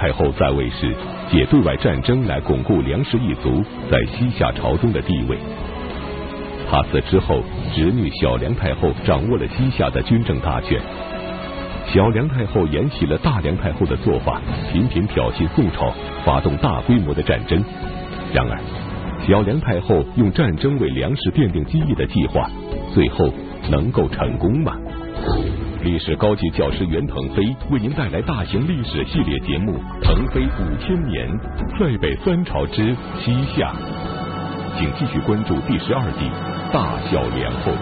太后在位时，借对外战争来巩固梁氏一族在西夏朝中的地位。他死之后，侄女小梁太后掌握了西夏的军政大权。小梁太后沿袭了大梁太后的做法，频频挑衅宋朝，发动大规模的战争。然而，小梁太后用战争为梁氏奠定基业的计划，最后能够成功吗？历史高级教师袁腾飞为您带来大型历史系列节目《腾飞五千年》，塞北三朝之西夏，请继续关注第十二集《大小梁后》。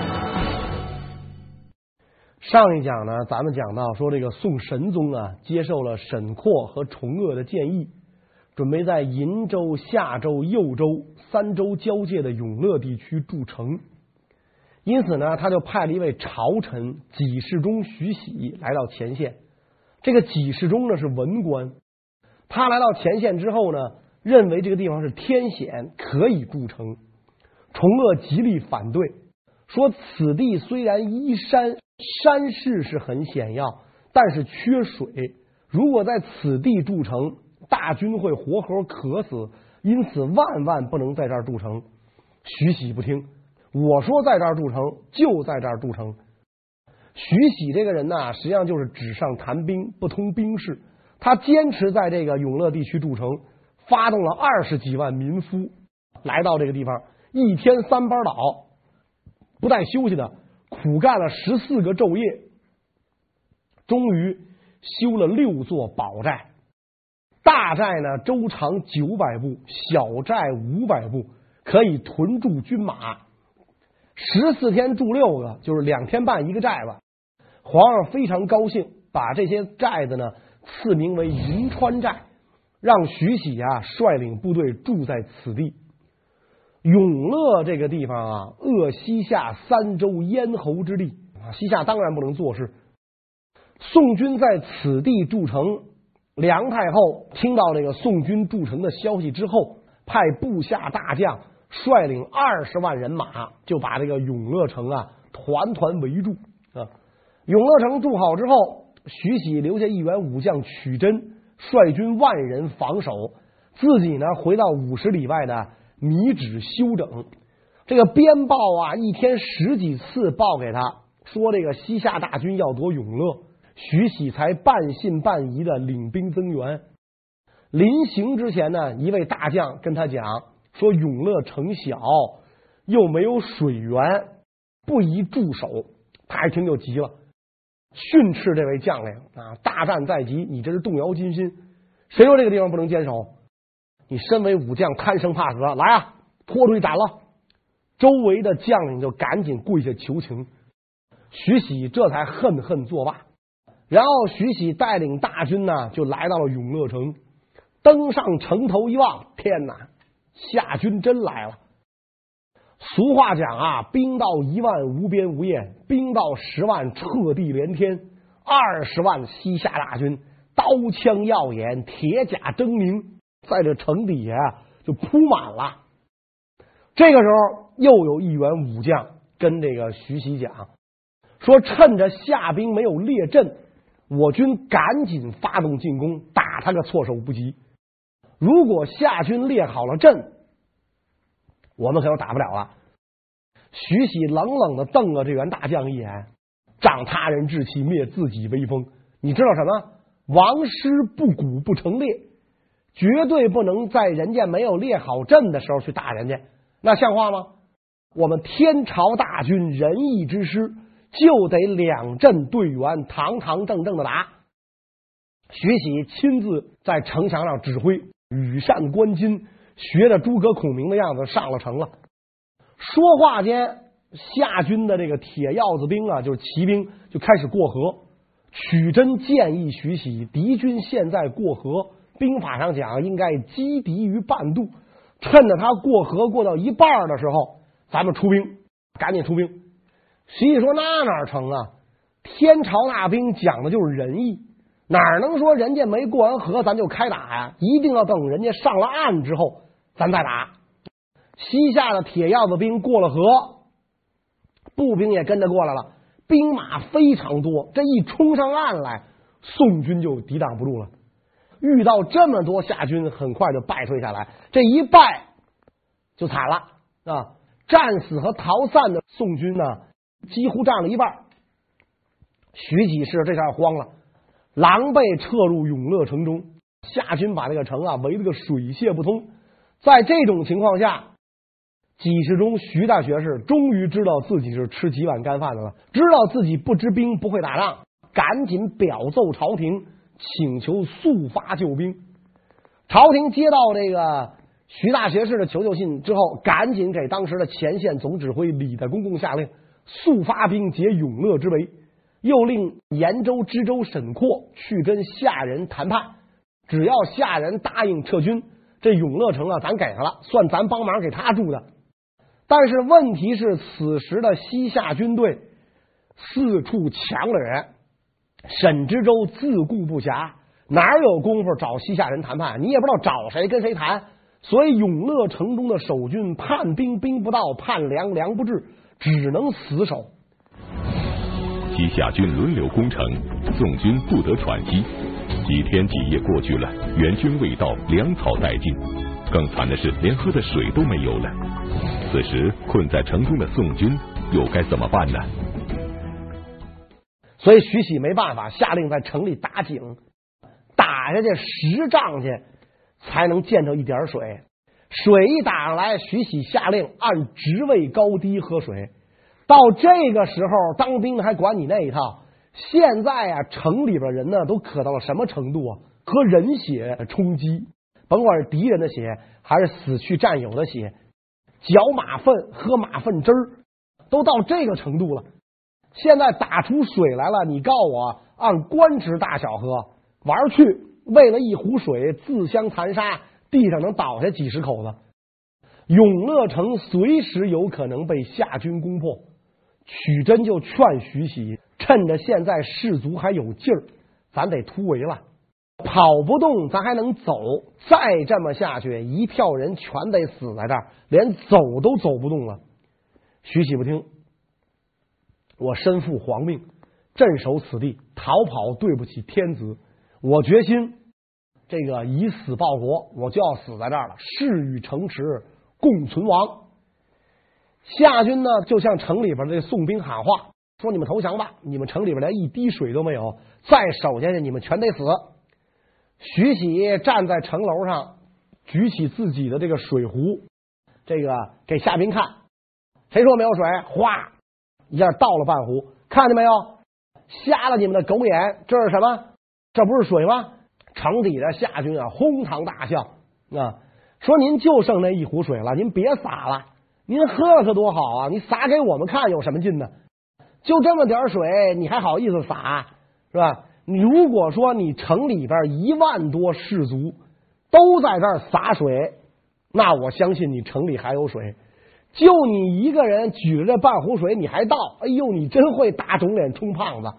上一讲呢，咱们讲到说，这个宋神宗啊，接受了沈括和崇鄂的建议，准备在鄞州、夏州、右州三州交界的永乐地区筑城。因此呢，他就派了一位朝臣给事中徐喜来到前线。这个给事中呢是文官，他来到前线之后呢，认为这个地方是天险，可以筑城。崇鄂极力反对，说此地虽然依山，山势是很险要，但是缺水。如果在此地筑城，大军会活活渴死，因此万万不能在这儿筑城。徐喜不听。我说在这儿筑城，就在这儿筑城。徐喜这个人呢，实际上就是纸上谈兵，不通兵事。他坚持在这个永乐地区筑城，发动了二十几万民夫来到这个地方，一天三班倒，不带休息的，苦干了十四个昼夜，终于修了六座堡寨。大寨呢，周长九百步，小寨五百步，可以屯驻军马。十四天住六个，就是两天半一个寨子。皇上非常高兴，把这些寨子呢赐名为银川寨，让徐喜啊率领部队住在此地。永乐这个地方啊，扼西夏三州咽喉之地啊，西夏当然不能坐视。宋军在此地筑城，梁太后听到这个宋军筑城的消息之后，派部下大将。率领二十万人马就把这个永乐城啊团团围住啊。永乐城筑好之后，徐喜留下一员武将曲真率军万人防守，自己呢回到五十里外的米脂休整。这个边报啊，一天十几次报给他说这个西夏大军要夺永乐，徐喜才半信半疑的领兵增援。临行之前呢，一位大将跟他讲。说永乐城小，又没有水源，不宜驻守。他一听就急了，训斥这位将领啊！大战在即，你这是动摇军心。谁说这个地方不能坚守？你身为武将，贪生怕死，来啊，拖出去斩了！周围的将领就赶紧跪下求情，徐喜这才恨恨作罢。然后徐喜带领大军呢，就来到了永乐城，登上城头一望，天哪！夏军真来了。俗话讲啊，兵到一万无边无厌，兵到十万彻地连天。二十万西夏大军，刀枪耀眼，铁甲狰狞，在这城底下就铺满了。这个时候，又有一员武将跟这个徐喜讲说：“趁着夏兵没有列阵，我军赶紧发动进攻，打他个措手不及。”如果夏军列好了阵，我们可就打不了了。徐喜冷冷的瞪了这员大将一眼，长他人志气，灭自己威风。你知道什么？王师不鼓不成列，绝对不能在人家没有列好阵的时候去打人家，那像话吗？我们天朝大军仁义之师，就得两阵队员，堂堂正正的打。徐喜亲自在城墙上指挥。羽扇纶巾，学着诸葛孔明的样子上了城了。说话间，夏军的这个铁鹞子兵啊，就是骑兵，就开始过河。曲真建议徐喜，敌军现在过河，兵法上讲应该击敌于半渡，趁着他过河过到一半的时候，咱们出兵，赶紧出兵。徐喜说：“那哪成啊？天朝大兵讲的就是仁义。”哪能说人家没过完河，咱就开打呀？一定要等人家上了岸之后，咱再打。西夏的铁鹞子兵过了河，步兵也跟着过来了，兵马非常多。这一冲上岸来，宋军就抵挡不住了。遇到这么多夏军，很快就败退下来。这一败就惨了啊！战死和逃散的宋军呢，几乎占了一半。徐给氏这下慌了，狼狈撤入永乐城中。夏军把这个城啊围了个水泄不通。在这种情况下，给事中徐大学士终于知道自己是吃几碗干饭的了，知道自己不知兵不会打仗，赶紧表奏朝廷，请求速发救兵。朝廷接到这个徐大学士的求救信之后，赶紧给当时的前线总指挥李代公公下令，速发兵解永乐之围。又令延州、知州沈括去跟夏人谈判，只要夏人答应撤军，这永乐城啊，咱给他了，算咱帮忙给他住的。但是问题是，此时的西夏军队四处抢了人，沈知州自顾不暇，哪有功夫找西夏人谈判？你也不知道找谁跟谁谈，所以永乐城中的守军盼兵兵不到，盼粮粮不至，只能死守。西夏军轮流攻城，宋军不得喘息。几天几夜过去了，援军未到，粮草殆尽。更惨的是，连喝的水都没有了。此时困在城中的宋军又该怎么办呢？所以徐喜没办法，下令在城里打井，打下去十丈去，才能见着一点水。水一打上来，徐喜下令按职位高低喝水。到这个时候，当兵的还管你那一套？现在啊，城里边人呢都渴到了什么程度啊？喝人血充饥，甭管是敌人的血，还是死去战友的血，嚼马粪、喝马粪汁儿，都到这个程度了。现在打出水来了，你告我按官职大小喝，玩去，为了一壶水自相残杀，地上能倒下几十口子。永乐城随时有可能被夏军攻破。许真就劝徐喜，趁着现在士卒还有劲儿，咱得突围了。跑不动，咱还能走。再这么下去，一票人全得死在这儿，连走都走不动了。徐喜不听，我身负皇命，镇守此地，逃跑对不起天子。我决心，这个以死报国，我就要死在这儿了。誓与城池共存亡。夏军呢，就向城里边的宋兵喊话，说：“你们投降吧！你们城里边连一滴水都没有，再守下去，你们全得死。”徐喜站在城楼上，举起自己的这个水壶，这个给夏兵看。谁说没有水？哗，一下倒了半壶，看见没有？瞎了你们的狗眼！这是什么？这不是水吗？城底的夏军啊，哄堂大笑啊，说：“您就剩那一壶水了，您别洒了。”您喝了可多好啊！你撒给我们看有什么劲呢？就这么点水，你还好意思撒是吧？你如果说你城里边一万多士卒都在这儿洒水，那我相信你城里还有水。就你一个人举着半壶水，你还倒？哎呦，你真会打肿脸充胖子！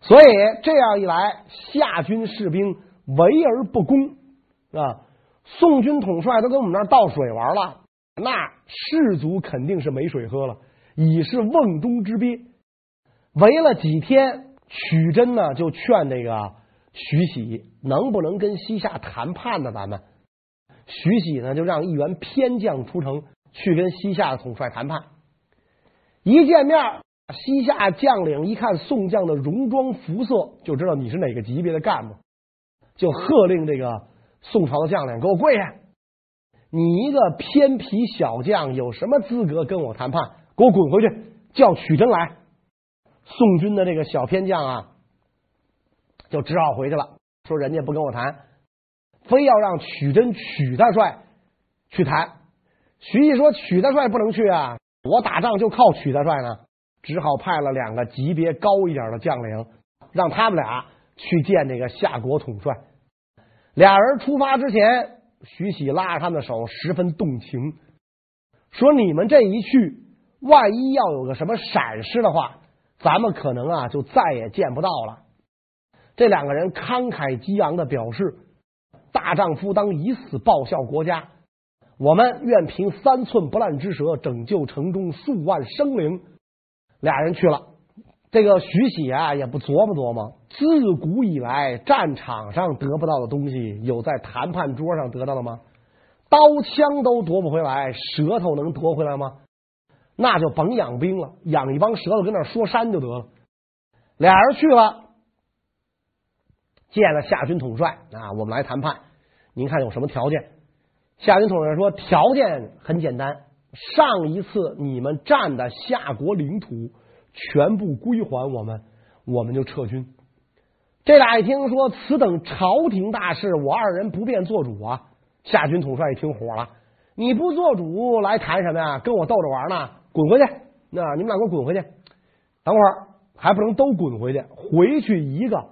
所以这样一来，夏军士兵围而不攻啊！宋军统帅都跟我们那儿倒水玩了。那士卒肯定是没水喝了，已是瓮中之鳖。围了几天，许真呢就劝这个徐喜，能不能跟西夏谈判呢？咱们徐喜呢就让一员偏将出城去跟西夏的统帅谈判。一见面，西夏将领一看宋将的戎装服色，就知道你是哪个级别的干部，就喝令这个宋朝的将领给我跪下。你一个偏僻小将，有什么资格跟我谈判？给我滚回去！叫许真来。宋军的这个小偏将啊，就只好回去了。说人家不跟我谈，非要让许真许大帅去谈。徐毅说：“许大帅不能去啊，我打仗就靠许大帅呢。”只好派了两个级别高一点的将领，让他们俩去见这个夏国统帅。俩人出发之前。徐喜拉着他们的手，十分动情，说：“你们这一去，万一要有个什么闪失的话，咱们可能啊就再也见不到了。”这两个人慷慨激昂的表示：“大丈夫当以死报效国家，我们愿凭三寸不烂之舌拯救城中数万生灵。”俩人去了，这个徐喜啊，也不琢磨琢磨，自古以来战场上得不到的东西，有在谈判桌上得到的吗？刀枪都夺不回来，舌头能夺回来吗？那就甭养兵了，养一帮舌头跟那说山就得了。俩人去了，见了夏军统帅啊，我们来谈判，您看有什么条件？夏军统帅说，条件很简单，上一次你们占的夏国领土。全部归还我们，我们就撤军。这俩一听说此等朝廷大事，我二人不便做主啊。夏军统帅一听火了，你不做主来谈什么呀？跟我逗着玩呢？滚回去！那你们俩给我滚回去！等会儿还不能都滚回去，回去一个，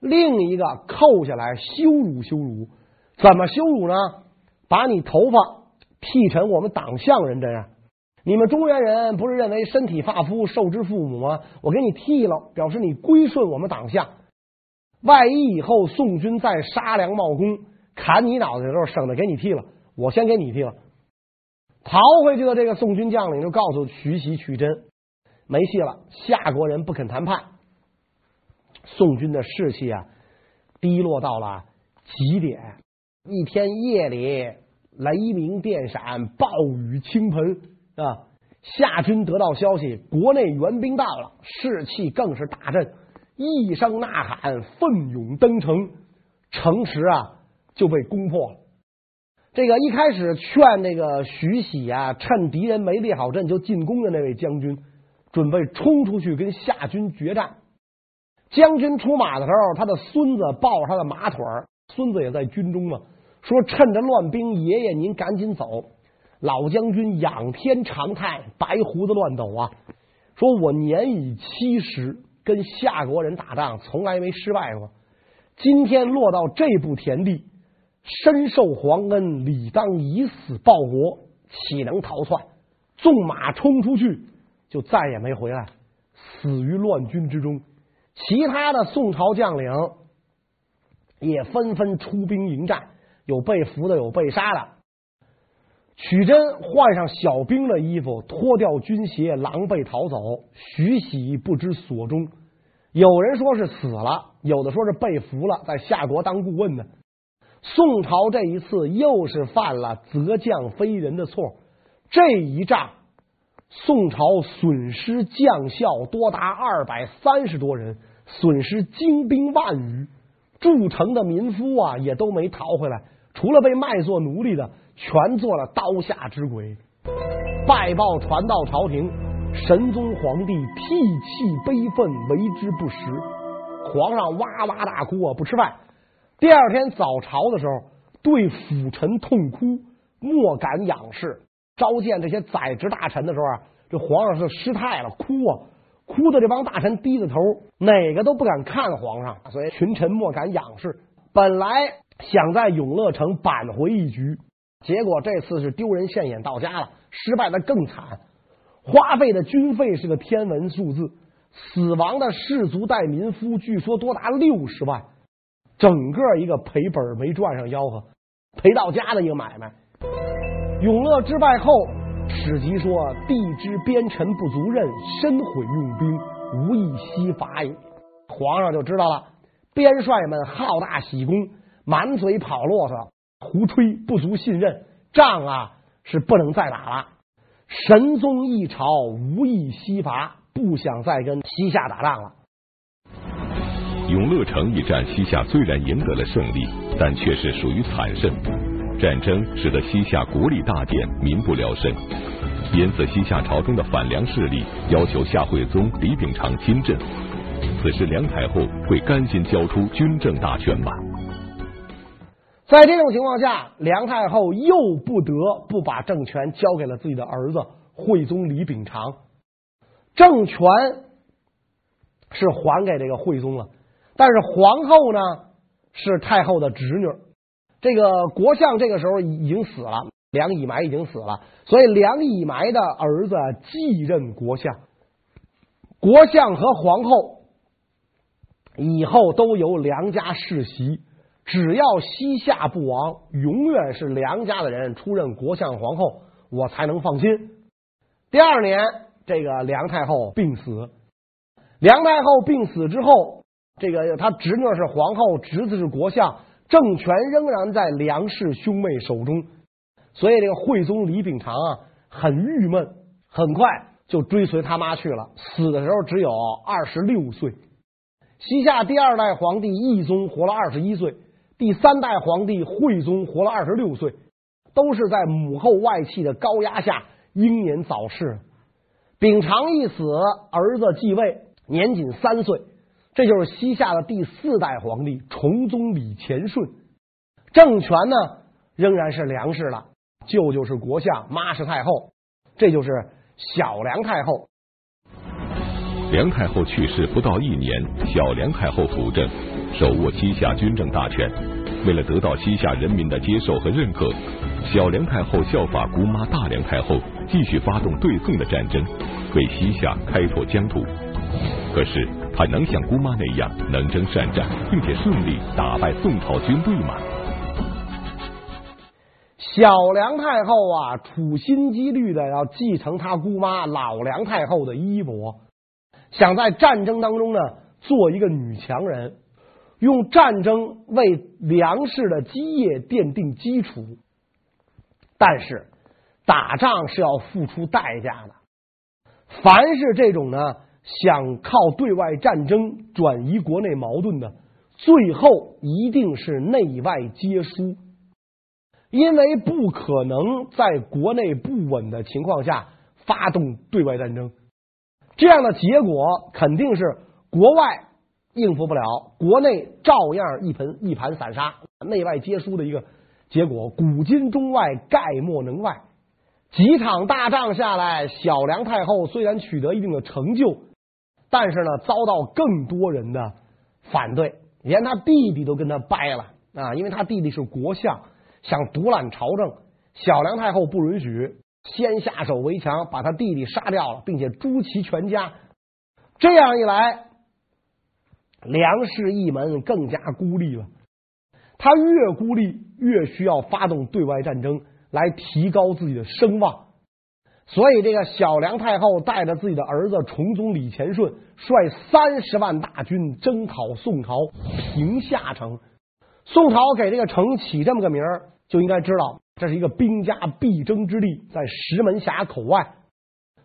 另一个扣下来羞辱羞辱。怎么羞辱呢？把你头发剃成我们党项人这样。你们中原人不是认为身体发肤受之父母吗？我给你剃了，表示你归顺我们党项。万一以后宋军再杀良冒功，砍你脑袋的时候，省得给你剃了，我先给你剃了。逃回去的这个宋军将领就告诉徐喜、曲真，没戏了，夏国人不肯谈判。宋军的士气啊，低落到了极点。一天夜里，雷鸣电闪，暴雨倾盆。啊！夏军得到消息，国内援兵到了，士气更是大振，一声呐喊，奋勇登城，城池啊就被攻破了。这个一开始劝那个徐喜啊，趁敌人没列好阵就进攻的那位将军，准备冲出去跟夏军决战。将军出马的时候，他的孙子抱着他的马腿儿，孙子也在军中嘛，说趁着乱兵，爷爷您赶紧走。老将军仰天长叹，白胡子乱抖啊！说我年已七十，跟夏国人打仗从来没失败过。今天落到这步田地，深受皇恩，理当以死报国，岂能逃窜？纵马冲出去，就再也没回来，死于乱军之中。其他的宋朝将领也纷纷出兵迎战，有被俘的，有被杀的。曲真换上小兵的衣服，脱掉军鞋，狼狈逃走。徐喜不知所终，有人说是死了，有的说是被俘了，在夏国当顾问呢。宋朝这一次又是犯了责将非人的错。这一仗，宋朝损失将校多达二百三十多人，损失精兵万余，筑城的民夫啊也都没逃回来，除了被卖做奴隶的。全做了刀下之鬼，败报传到朝廷，神宗皇帝涕泣悲愤，为之不食。皇上哇哇大哭啊，不吃饭。第二天早朝的时候，对辅臣痛哭，莫敢仰视。召见这些宰执大臣的时候啊，这皇上是失态了，哭啊，哭的这帮大臣低着头，哪个都不敢看皇上，所以群臣莫敢仰视。本来想在永乐城扳回一局。结果这次是丢人现眼到家了，失败的更惨，花费的军费是个天文数字，死亡的士卒带民夫据说多达六十万，整个一个赔本没赚上吆喝，赔到家的一个买卖。永乐之败后，史籍说：“帝之边臣不足任，深悔用兵，无以西伐也。”皇上就知道了，边帅们好大喜功，满嘴跑骆驼。胡吹不足信任，仗啊是不能再打了。神宗一朝无意西伐，不想再跟西夏打仗了。永乐城一战，西夏虽然赢得了胜利，但却是属于惨胜。战争使得西夏国力大减，民不聊生。因此，西夏朝中的反梁势力要求夏惠宗李秉常亲政。此时，梁太后会甘心交出军政大权吗？在这种情况下，梁太后又不得不把政权交给了自己的儿子惠宗李秉常。政权是还给这个惠宗了，但是皇后呢是太后的侄女，这个国相这个时候已经死了，梁以埋已经死了，所以梁以埋的儿子继任国相。国相和皇后以后都由梁家世袭。只要西夏不亡，永远是梁家的人出任国相皇后，我才能放心。第二年，这个梁太后病死，梁太后病死之后，这个他侄女是皇后，侄子是国相，政权仍然在梁氏兄妹手中，所以这个惠宗李秉常啊很郁闷，很快就追随他妈去了，死的时候只有二十六岁。西夏第二代皇帝懿宗活了二十一岁，第三代皇帝惠宗活了二十六岁，都是在母后外戚的高压下英年早逝。秉常一死，儿子继位，年仅三岁，这就是西夏的第四代皇帝崇宗李乾顺。政权呢仍然是梁氏了，舅舅是国相，妈是太后，这就是小梁太后。梁太后去世不到一年，小梁太后辅政，手握西夏军政大权。为了得到西夏人民的接受和认可，小梁太后效法姑妈大梁太后，继续发动对宋的战争，为西夏开拓疆土。可是，她能像姑妈那样能征善战，并且顺利打败宋朝军队吗？小梁太后啊，处心积虑的要继承她姑妈老梁太后的衣钵。想在战争当中呢，做一个女强人，用战争为粮食的基业奠定基础。但是，打仗是要付出代价的。凡是这种呢，想靠对外战争转移国内矛盾的，最后一定是内外皆输，因为不可能在国内不稳的情况下发动对外战争。这样的结果肯定是国外应付不了，国内照样一盆一盘散沙，内外皆输的一个结果。古今中外概莫能外。几场大仗下来，小梁太后虽然取得一定的成就，但是呢，遭到更多人的反对，连他弟弟都跟他掰了啊，因为他弟弟是国相，想独揽朝政，小梁太后不允许。先下手为强，把他弟弟杀掉了，并且诛其全家。这样一来，梁氏一门更加孤立了。他越孤立，越需要发动对外战争来提高自己的声望。所以，这个小梁太后带着自己的儿子崇宗李乾顺，率三十万大军征讨宋朝平夏城。宋朝给这个城起这么个名儿，就应该知道。这是一个兵家必争之地，在石门峡口外，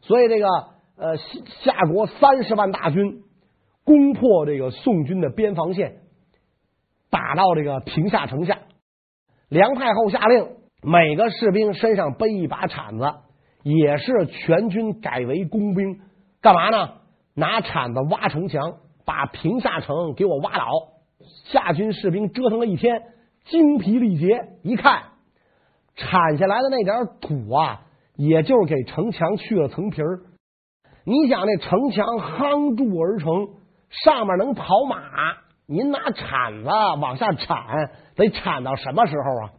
所以这个呃夏国三十万大军攻破这个宋军的边防线，打到这个平夏城下。梁太后下令，每个士兵身上背一把铲子，也是全军改为工兵，干嘛呢？拿铲子挖城墙，把平夏城给我挖倒。夏军士兵折腾了一天，精疲力竭，一看。铲下来的那点土啊，也就是给城墙去了层皮儿。你想那城墙夯筑而成，上面能跑马，您拿铲子往下铲，得铲到什么时候啊？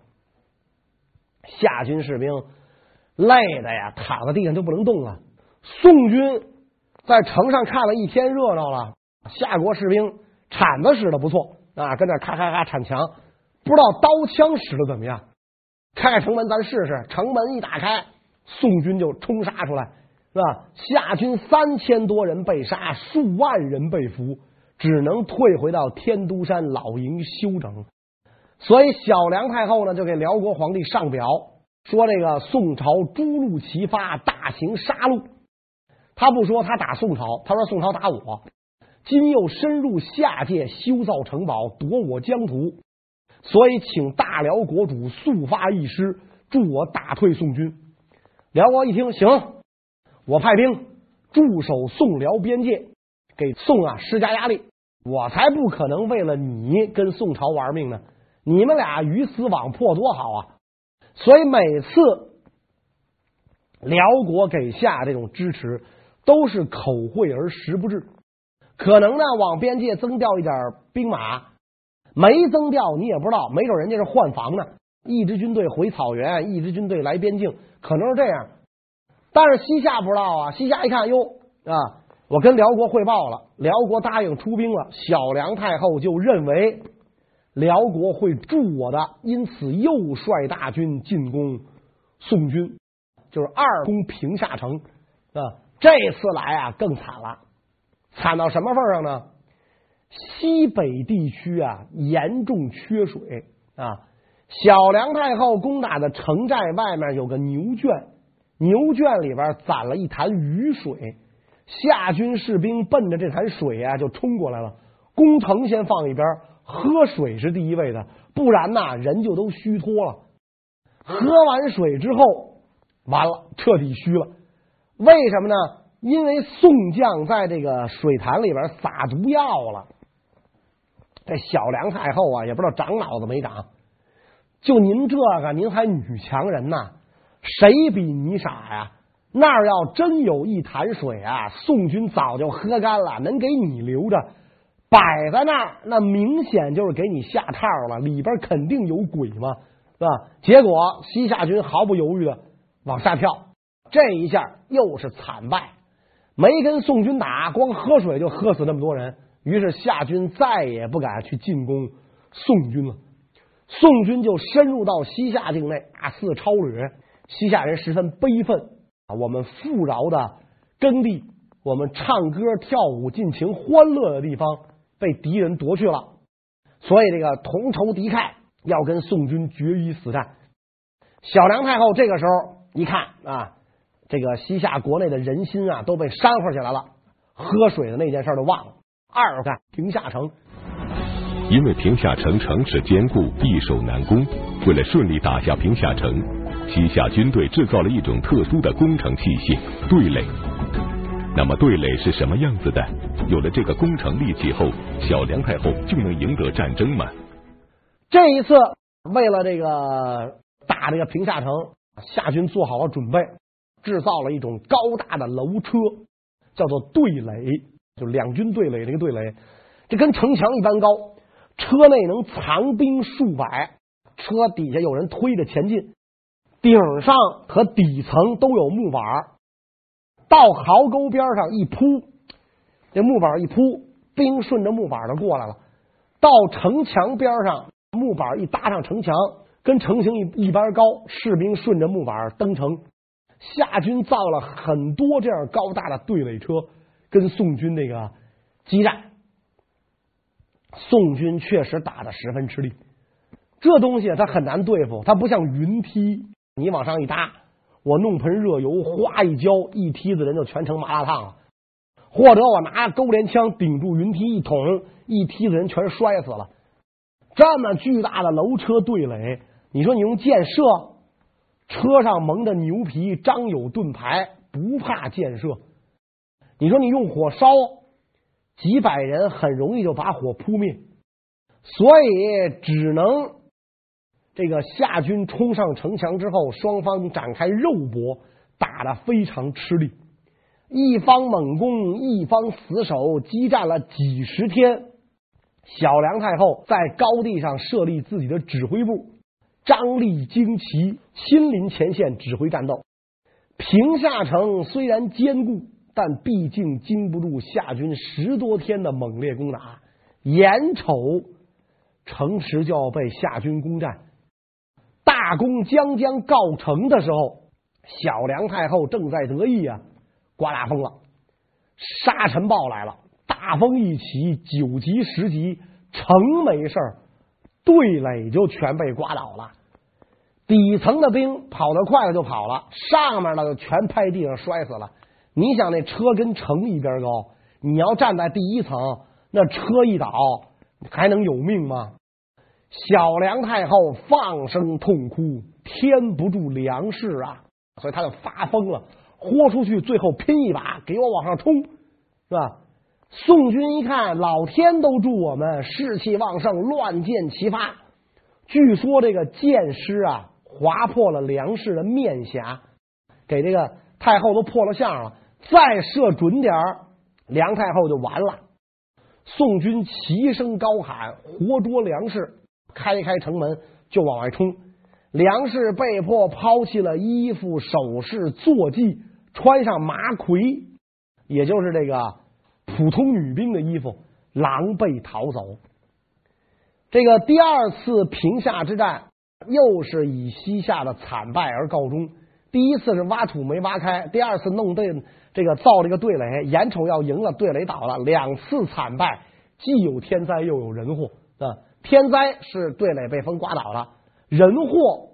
夏军士兵累的呀，躺在地上就不能动了。宋军在城上看了一天热闹了，夏国士兵铲子使的不错啊，跟那咔咔咔铲墙，不知道刀枪使的怎么样。开开城门，咱试试。城门一打开，宋军就冲杀出来，是吧？夏军三千多人被杀，数万人被俘，只能退回到天都山老营休整。所以小梁太后呢，就给辽国皇帝上表，说这个宋朝诸路齐发，大行杀戮。他不说他打宋朝，他说宋朝打我。今又深入夏界，修造城堡，夺我疆土。所以，请大辽国主速发一师，助我打退宋军。辽国一听，行，我派兵驻守宋辽边界，给宋啊施加压力。我才不可能为了你跟宋朝玩命呢！你们俩鱼死网破多好啊！所以每次辽国给夏这种支持，都是口惠而实不至。可能呢，往边界增调一点兵马。没增调，你也不知道，没准人家是换防呢。一支军队回草原，一支军队来边境，可能是这样。但是西夏不知道啊，西夏一看，哟啊，我跟辽国汇报了，辽国答应出兵了。小梁太后就认为辽国会助我的，因此又率大军进攻宋军，就是二攻平夏城啊。这次来啊，更惨了。惨到什么份上呢？西北地区啊，严重缺水啊。小梁太后攻打的城寨外面有个牛圈，牛圈里边攒了一潭雨水，夏军士兵奔着这潭水啊就冲过来了。工藤先放一边，喝水是第一位的，不然呐人就都虚脱了。喝完水之后，完了，彻底虚了。为什么呢？因为宋将在这个水潭里边撒毒药了。这小梁太后啊，也不知道长脑子没长。就您这个，您还女强人呐？谁比你傻呀？那儿要真有一潭水啊，宋军早就喝干了，能给你留着摆在那儿？那明显就是给你下套了，里边肯定有鬼嘛，是吧？结果西夏军毫不犹豫的往下跳，这一下又是惨败，没跟宋军打，光喝水就喝死那么多人。于是夏军再也不敢去进攻宋军了。宋军就深入到西夏境内，大肆抄掠。西夏人十分悲愤啊！我们富饶的耕地，我们唱歌跳舞尽情欢乐的地方，被敌人夺去了。所以这个同仇敌忾，要跟宋军决一死战。小梁太后这个时候一看啊，这个西夏国内的人心啊都被煽和起来了，喝水的那件事都忘了。二干平夏城。因为平夏城城池坚固，易守难攻。为了顺利打下平夏城，西夏军队制造了一种特殊的攻城器械——对垒。那么对垒是什么样子的？有了这个攻城利器后，小梁太后就能赢得战争吗？这一次，为了这个打这个平夏城，夏军做好了准备，制造了一种高大的楼车，叫做对垒，就两军对垒这个对垒，这跟城墙一般高。车内能藏兵数百，车底下有人推着前进，顶上和底层都有木板，到壕沟边上一铺，这木板一铺，兵顺着木板就过来了。到城墙边上，木板一搭上城墙，跟城墙一一般高，士兵顺着木板登城。夏军造了很多这样高大的对垒车，跟宋军那个激战。宋军确实打得十分吃力，这东西它很难对付，它不像云梯，你往上一搭，我弄盆热油，哗一浇，一梯子人就全成麻辣烫了；或者我拿勾连枪顶住云梯一捅，一梯子人全摔死了。这么巨大的楼车对垒，你说你用箭射，车上蒙着牛皮，张有盾牌，不怕箭射；你说你用火烧。几百人很容易就把火扑灭，所以只能这个夏军冲上城墙之后，双方展开肉搏，打得非常吃力。一方猛攻，一方死守，激战了几十天。小梁太后在高地上设立自己的指挥部，张力旌旗，亲临前线指挥战斗。平夏城虽然坚固。但毕竟经不住夏军十多天的猛烈攻打，眼瞅城池就要被夏军攻占，大功将将告成的时候，小梁太后正在得意啊，刮大风了，沙尘暴来了，大风一起，九级十级，城没事儿，对垒就全被刮倒了，底层的兵跑得快了就跑了，上面的就全拍地上摔死了。你想那车跟城一边高，你要站在第一层，那车一倒还能有命吗？小梁太后放声痛哭，添不住粮食啊，所以他就发疯了，豁出去，最后拼一把，给我往上冲，是吧？宋军一看，老天都助我们，士气旺盛，乱箭齐发。据说这个箭矢啊，划破了梁氏的面颊，给这个太后都破了相了。再射准点儿，梁太后就完了。宋军齐声高喊：“活捉梁氏！”开开城门就往外冲。梁氏被迫抛弃了衣服、首饰、坐骑，穿上麻盔，也就是这个普通女兵的衣服，狼狈逃走。这个第二次平夏之战又是以西夏的惨败而告终。第一次是挖土没挖开，第二次弄对这个造这个对垒，眼瞅要赢了，对垒倒了，两次惨败，既有天灾又有人祸啊。天灾是对垒被风刮倒了，人祸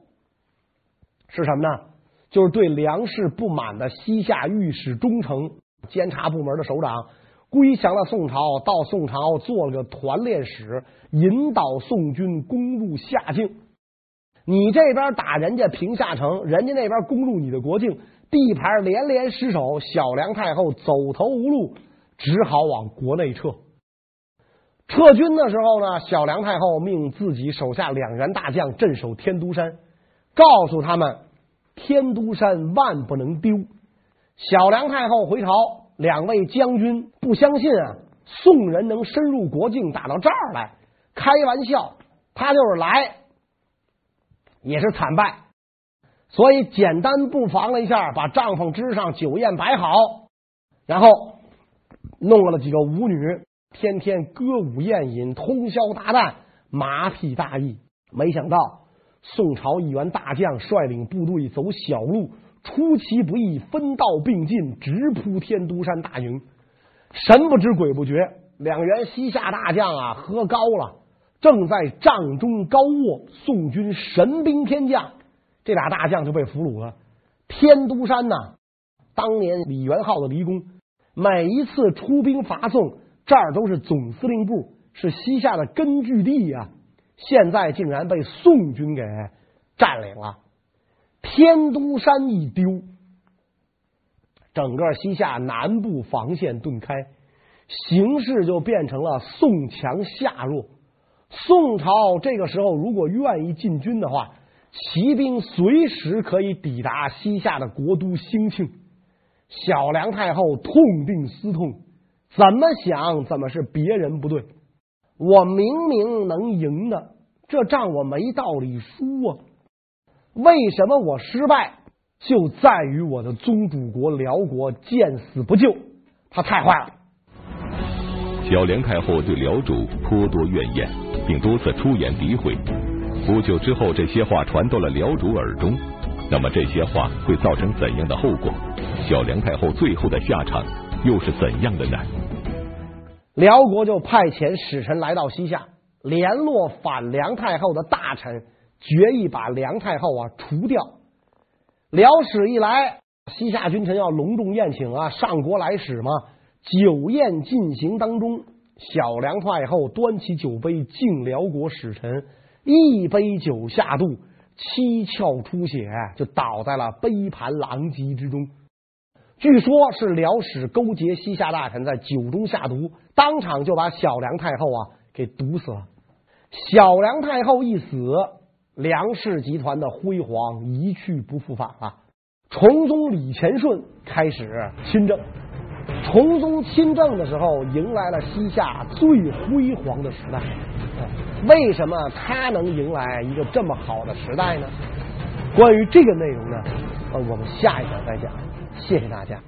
是什么呢？就是对粮食不满的西夏御史中丞、监察部门的首长。归降了宋朝，到宋朝做了个团练使，引导宋军攻入夏境。你这边打人家平夏城，人家那边攻入你的国境，地盘连连失守，小梁太后走投无路，只好往国内撤。撤军的时候呢，小梁太后命自己手下两员大将镇守天都山，告诉他们天都山万不能丢。小梁太后回朝。两位将军不相信啊，宋人能深入国境打到这儿来？开玩笑，他就是来也是惨败。所以简单布防了一下，把帐篷支上，酒宴摆好，然后弄了几个舞女，天天歌舞宴饮，通宵达旦，麻痹大意。没想到宋朝一员大将率领部队走小路。出其不意，分道并进，直扑天都山大营。神不知鬼不觉，两员西夏大将啊，喝高了，正在帐中高卧。宋军神兵天将，这俩大将就被俘虏了。天都山呐，当年李元昊的离宫，每一次出兵伐宋，这儿都是总司令部，是西夏的根据地呀。现在竟然被宋军给占领了。天都山一丢，整个西夏南部防线顿开，形势就变成了宋强夏弱。宋朝这个时候如果愿意进军的话，骑兵随时可以抵达西夏的国都兴庆。小梁太后痛定思痛，怎么想怎么是别人不对，我明明能赢的，这仗我没道理输啊。为什么我失败？就在于我的宗主国辽国见死不救，他太坏了。小梁太后对辽主颇多怨言，并多次出言诋毁。不久之后，这些话传到了辽主耳中。那么，这些话会造成怎样的后果？小梁太后最后的下场又是怎样的呢？辽国就派遣使臣来到西夏，联络反梁太后的大臣。决意把梁太后啊除掉。辽使一来，西夏君臣要隆重宴请啊，上国来使嘛。酒宴进行当中，小梁太后端起酒杯敬辽国使臣，一杯酒下肚，七窍出血，就倒在了杯盘狼藉之中。据说是辽使勾结西夏大臣在酒中下毒，当场就把小梁太后啊给毒死了。小梁太后一死。梁氏集团的辉煌一去不复返了。崇宗李干顺开始亲政，崇宗亲政的时候，迎来了西夏最辉煌的时代。为什么他能迎来一个这么好的时代呢？关于这个内容呢，呃，我们下一讲再讲。谢谢大家。